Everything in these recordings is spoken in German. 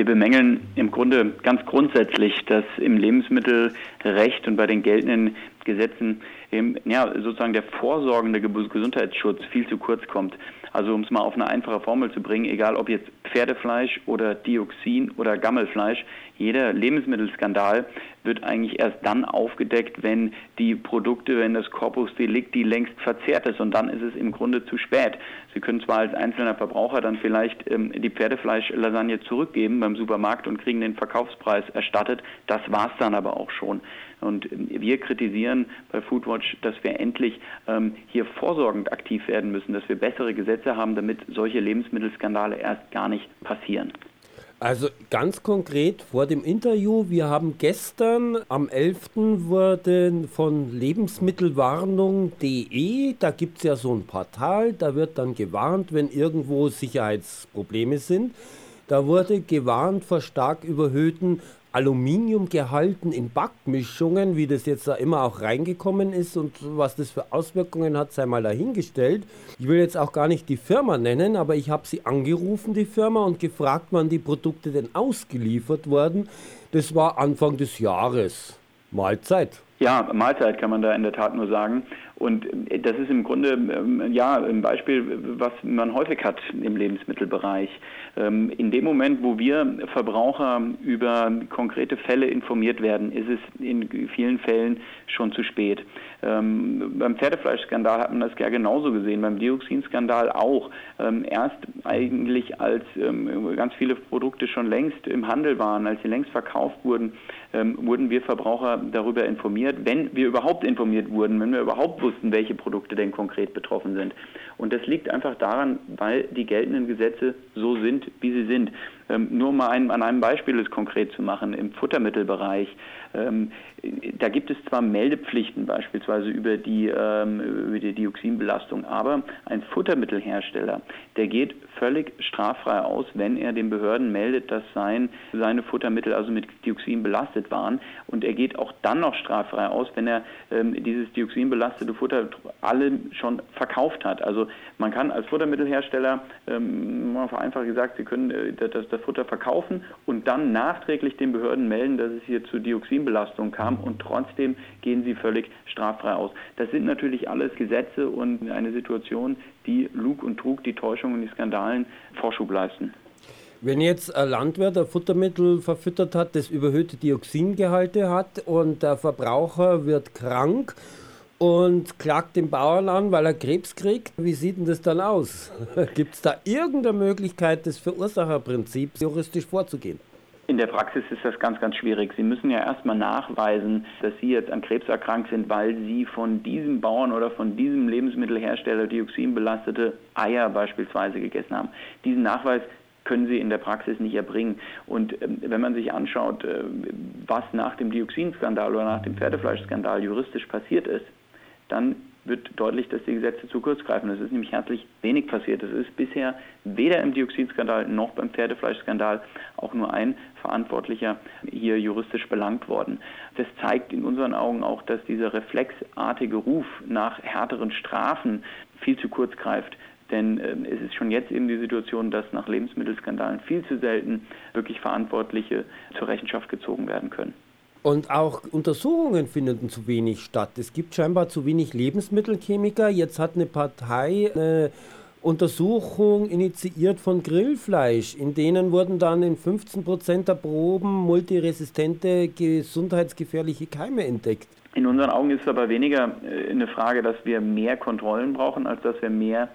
Wir bemängeln im Grunde ganz grundsätzlich, dass im Lebensmittelrecht und bei den geltenden Gesetzen eben, ja, sozusagen der vorsorgende Gesundheitsschutz viel zu kurz kommt. Also um es mal auf eine einfache Formel zu bringen, egal ob jetzt Pferdefleisch oder Dioxin oder Gammelfleisch, jeder Lebensmittelskandal wird eigentlich erst dann aufgedeckt, wenn die Produkte, wenn das Corpus Delicti längst verzehrt ist und dann ist es im Grunde zu spät. Sie können zwar als einzelner Verbraucher dann vielleicht ähm, die Pferdefleischlasagne zurückgeben beim Supermarkt und kriegen den Verkaufspreis erstattet, das war es dann aber auch schon. Und wir kritisieren bei Foodwatch, dass wir endlich ähm, hier vorsorgend aktiv werden müssen, dass wir bessere Gesetze haben, damit solche Lebensmittelskandale erst gar nicht passieren. Also ganz konkret vor dem Interview, wir haben gestern am 11. wurde von lebensmittelwarnung.de, da gibt es ja so ein Portal, da wird dann gewarnt, wenn irgendwo Sicherheitsprobleme sind. Da wurde gewarnt vor stark überhöhten Aluminium gehalten in Backmischungen, wie das jetzt da immer auch reingekommen ist und was das für Auswirkungen hat, sei mal dahingestellt. Ich will jetzt auch gar nicht die Firma nennen, aber ich habe sie angerufen, die Firma, und gefragt, wann die Produkte denn ausgeliefert wurden. Das war Anfang des Jahres. Mahlzeit. Ja, Mahlzeit kann man da in der Tat nur sagen. Und äh, das ist im Grunde ähm, ja ein Beispiel, was man häufig hat im Lebensmittelbereich. Ähm, in dem Moment, wo wir Verbraucher über konkrete Fälle informiert werden, ist es in vielen Fällen schon zu spät. Ähm, beim Pferdefleischskandal hat man das ja genauso gesehen, beim Dioxinskandal auch. Erst eigentlich, als ganz viele Produkte schon längst im Handel waren, als sie längst verkauft wurden, wurden wir Verbraucher darüber informiert, wenn wir überhaupt informiert wurden, wenn wir überhaupt wussten, welche Produkte denn konkret betroffen sind. Und das liegt einfach daran, weil die geltenden Gesetze so sind, wie sie sind. Ähm, nur mal ein, an einem Beispiel es konkret zu machen, im Futtermittelbereich, ähm, da gibt es zwar Meldepflichten beispielsweise über die, ähm, über die Dioxinbelastung, aber ein Futtermittelhersteller, der geht völlig straffrei aus, wenn er den Behörden meldet, dass sein, seine Futtermittel also mit Dioxin belastet waren. Und er geht auch dann noch straffrei aus, wenn er ähm, dieses dioxinbelastete Futter alle schon verkauft hat. Also man kann als Futtermittelhersteller, ähm, vereinfacht gesagt, Sie können äh, das, das Futter verkaufen und dann nachträglich den Behörden melden, dass es hier zu Dioxinbelastung kam und trotzdem gehen sie völlig straffrei aus. Das sind natürlich alles Gesetze und eine Situation, die Lug und Trug, die Täuschung und die Skandalen Vorschub leisten. Wenn jetzt ein Landwirt ein Futtermittel verfüttert hat, das überhöhte Dioxingehalte hat und der Verbraucher wird krank und klagt den Bauern an, weil er Krebs kriegt, wie sieht denn das dann aus? Gibt es da irgendeine Möglichkeit, das Verursacherprinzip juristisch vorzugehen? In der Praxis ist das ganz, ganz schwierig. Sie müssen ja erstmal nachweisen, dass Sie jetzt an Krebs erkrankt sind, weil Sie von diesem Bauern oder von diesem Lebensmittelhersteller dioxinbelastete Eier beispielsweise gegessen haben. Diesen Nachweis können sie in der Praxis nicht erbringen. Und ähm, wenn man sich anschaut, äh, was nach dem Dioxinskandal oder nach dem Pferdefleischskandal juristisch passiert ist, dann wird deutlich, dass die Gesetze zu kurz greifen. Es ist nämlich herzlich wenig passiert. Es ist bisher weder im Dioxinskandal noch beim Pferdefleischskandal auch nur ein Verantwortlicher hier juristisch belangt worden. Das zeigt in unseren Augen auch, dass dieser reflexartige Ruf nach härteren Strafen viel zu kurz greift. Denn äh, es ist schon jetzt eben die Situation, dass nach Lebensmittelskandalen viel zu selten wirklich Verantwortliche zur Rechenschaft gezogen werden können. Und auch Untersuchungen finden zu wenig statt. Es gibt scheinbar zu wenig Lebensmittelchemiker. Jetzt hat eine Partei eine Untersuchung initiiert von Grillfleisch. In denen wurden dann in 15 Prozent der Proben multiresistente, gesundheitsgefährliche Keime entdeckt. In unseren Augen ist es aber weniger äh, eine Frage, dass wir mehr Kontrollen brauchen, als dass wir mehr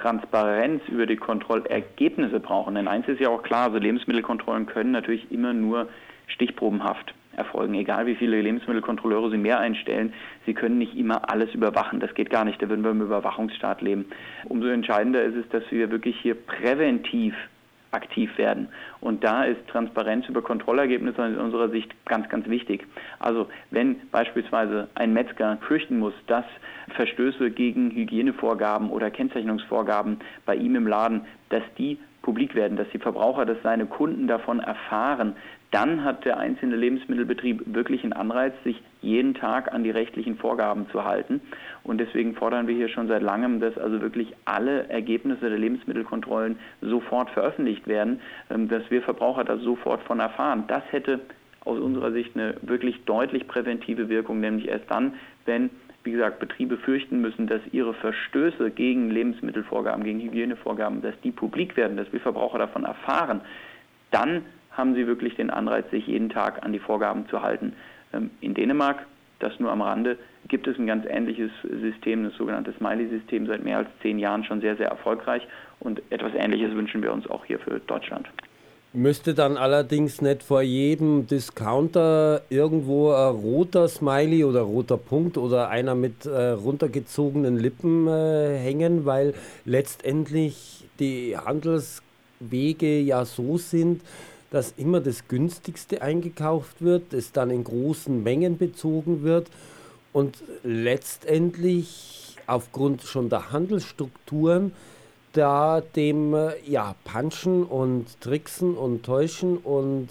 Transparenz über die Kontrollergebnisse brauchen. Denn eins ist ja auch klar, also Lebensmittelkontrollen können natürlich immer nur stichprobenhaft erfolgen. Egal wie viele Lebensmittelkontrolleure Sie mehr einstellen, Sie können nicht immer alles überwachen. Das geht gar nicht. Da würden wir im Überwachungsstaat leben. Umso entscheidender ist es, dass wir wirklich hier präventiv aktiv werden. Und da ist Transparenz über Kontrollergebnisse in unserer Sicht ganz, ganz wichtig. Also wenn beispielsweise ein Metzger fürchten muss, dass Verstöße gegen Hygienevorgaben oder Kennzeichnungsvorgaben bei ihm im Laden, dass die publik werden, dass die Verbraucher, dass seine Kunden davon erfahren, dann hat der einzelne Lebensmittelbetrieb wirklich einen Anreiz, sich jeden Tag an die rechtlichen Vorgaben zu halten. Und deswegen fordern wir hier schon seit langem, dass also wirklich alle Ergebnisse der Lebensmittelkontrollen sofort veröffentlicht werden, ähm, dass wir Verbraucher da sofort von erfahren. Das hätte aus unserer Sicht eine wirklich deutlich präventive Wirkung, nämlich erst dann, wenn wie gesagt, Betriebe fürchten müssen, dass ihre Verstöße gegen Lebensmittelvorgaben, gegen Hygienevorgaben, dass die publik werden, dass wir Verbraucher davon erfahren, dann haben sie wirklich den Anreiz, sich jeden Tag an die Vorgaben zu halten. Ähm, in Dänemark, das nur am Rande, gibt es ein ganz ähnliches System, das sogenannte Smiley-System, seit mehr als zehn Jahren schon sehr, sehr erfolgreich. Und etwas Ähnliches wünschen wir uns auch hier für Deutschland. Müsste dann allerdings nicht vor jedem Discounter irgendwo ein roter Smiley oder roter Punkt oder einer mit äh, runtergezogenen Lippen äh, hängen, weil letztendlich die Handelswege ja so sind, dass immer das günstigste eingekauft wird, es dann in großen Mengen bezogen wird und letztendlich aufgrund schon der Handelsstrukturen da dem äh, ja, Punchen und Tricksen und Täuschen und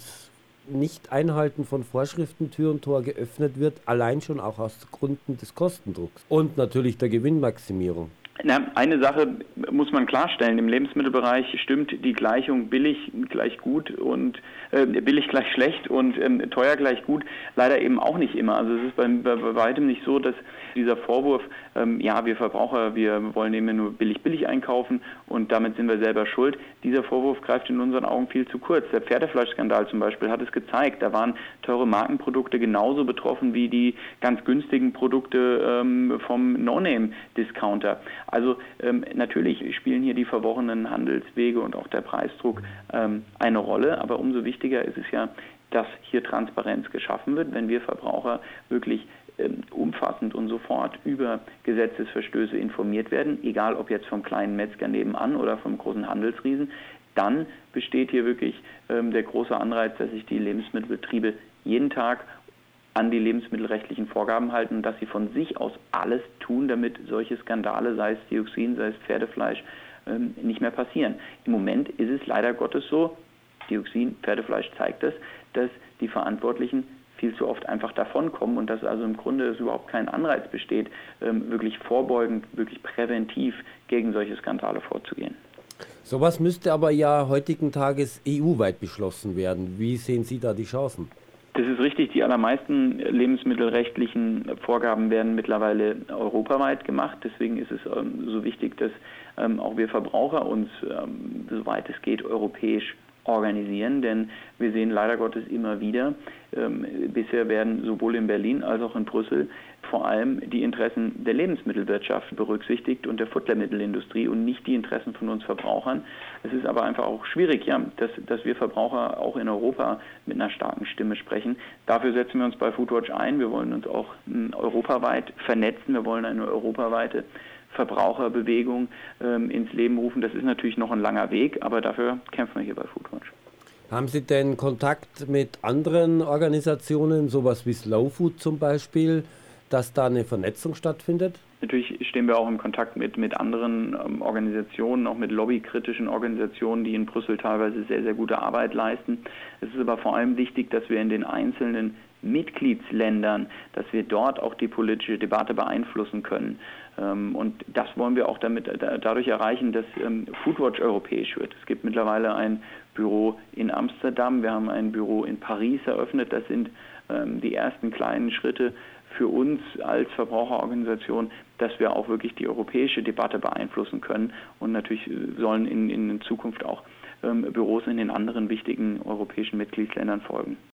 nicht Einhalten von Vorschriften Tür und Tor geöffnet wird, allein schon auch aus Gründen des Kostendrucks und natürlich der Gewinnmaximierung. Na, eine Sache muss man klarstellen. Im Lebensmittelbereich stimmt die Gleichung billig gleich gut und äh, billig gleich schlecht und ähm, teuer gleich gut leider eben auch nicht immer. Also es ist bei, bei weitem nicht so, dass dieser Vorwurf, ähm, ja, wir Verbraucher, wir wollen eben nur billig billig einkaufen und damit sind wir selber schuld. Dieser Vorwurf greift in unseren Augen viel zu kurz. Der Pferdefleischskandal zum Beispiel hat es gezeigt. Da waren teure Markenprodukte genauso betroffen wie die ganz günstigen Produkte ähm, vom No-Name-Discounter. Also ähm, natürlich spielen hier die verworrenen Handelswege und auch der Preisdruck ähm, eine Rolle, aber umso wichtiger ist es ja, dass hier Transparenz geschaffen wird, wenn wir Verbraucher wirklich ähm, umfassend und sofort über Gesetzesverstöße informiert werden, egal ob jetzt vom kleinen Metzger nebenan oder vom großen Handelsriesen, dann besteht hier wirklich ähm, der große Anreiz, dass sich die Lebensmittelbetriebe jeden Tag an die lebensmittelrechtlichen Vorgaben halten und dass sie von sich aus alles tun, damit solche Skandale, sei es Dioxin, sei es Pferdefleisch, ähm, nicht mehr passieren. Im Moment ist es leider Gottes so, Dioxin, Pferdefleisch zeigt es, dass die Verantwortlichen viel zu oft einfach davonkommen und dass also im Grunde es überhaupt kein Anreiz besteht, ähm, wirklich vorbeugend, wirklich präventiv gegen solche Skandale vorzugehen. Sowas müsste aber ja heutigen Tages EU-weit beschlossen werden. Wie sehen Sie da die Chancen? Das ist richtig. Die allermeisten lebensmittelrechtlichen Vorgaben werden mittlerweile europaweit gemacht. Deswegen ist es ähm, so wichtig, dass ähm, auch wir Verbraucher uns, ähm, soweit es geht, europäisch organisieren, denn wir sehen leider Gottes immer wieder, ähm, bisher werden sowohl in Berlin als auch in Brüssel vor allem die Interessen der Lebensmittelwirtschaft berücksichtigt und der Futtermittelindustrie und nicht die Interessen von uns Verbrauchern. Es ist aber einfach auch schwierig, ja, dass, dass wir Verbraucher auch in Europa mit einer starken Stimme sprechen. Dafür setzen wir uns bei Foodwatch ein. Wir wollen uns auch hm, europaweit vernetzen. Wir wollen eine europaweite Verbraucherbewegung ähm, ins Leben rufen. Das ist natürlich noch ein langer Weg, aber dafür kämpfen wir hier bei Foodwatch. Haben Sie denn Kontakt mit anderen Organisationen, sowas wie Slow Food zum Beispiel, dass da eine Vernetzung stattfindet? Natürlich stehen wir auch im Kontakt mit, mit anderen ähm, Organisationen, auch mit lobbykritischen Organisationen, die in Brüssel teilweise sehr, sehr gute Arbeit leisten. Es ist aber vor allem wichtig, dass wir in den einzelnen Mitgliedsländern, dass wir dort auch die politische Debatte beeinflussen können. Ähm, und das wollen wir auch damit, dadurch erreichen, dass ähm, Foodwatch europäisch wird. Es gibt mittlerweile ein Büro in Amsterdam, wir haben ein Büro in Paris eröffnet. Das sind ähm, die ersten kleinen Schritte für uns als Verbraucherorganisation, dass wir auch wirklich die europäische Debatte beeinflussen können. Und natürlich sollen in, in Zukunft auch Büros in den anderen wichtigen europäischen Mitgliedsländern folgen.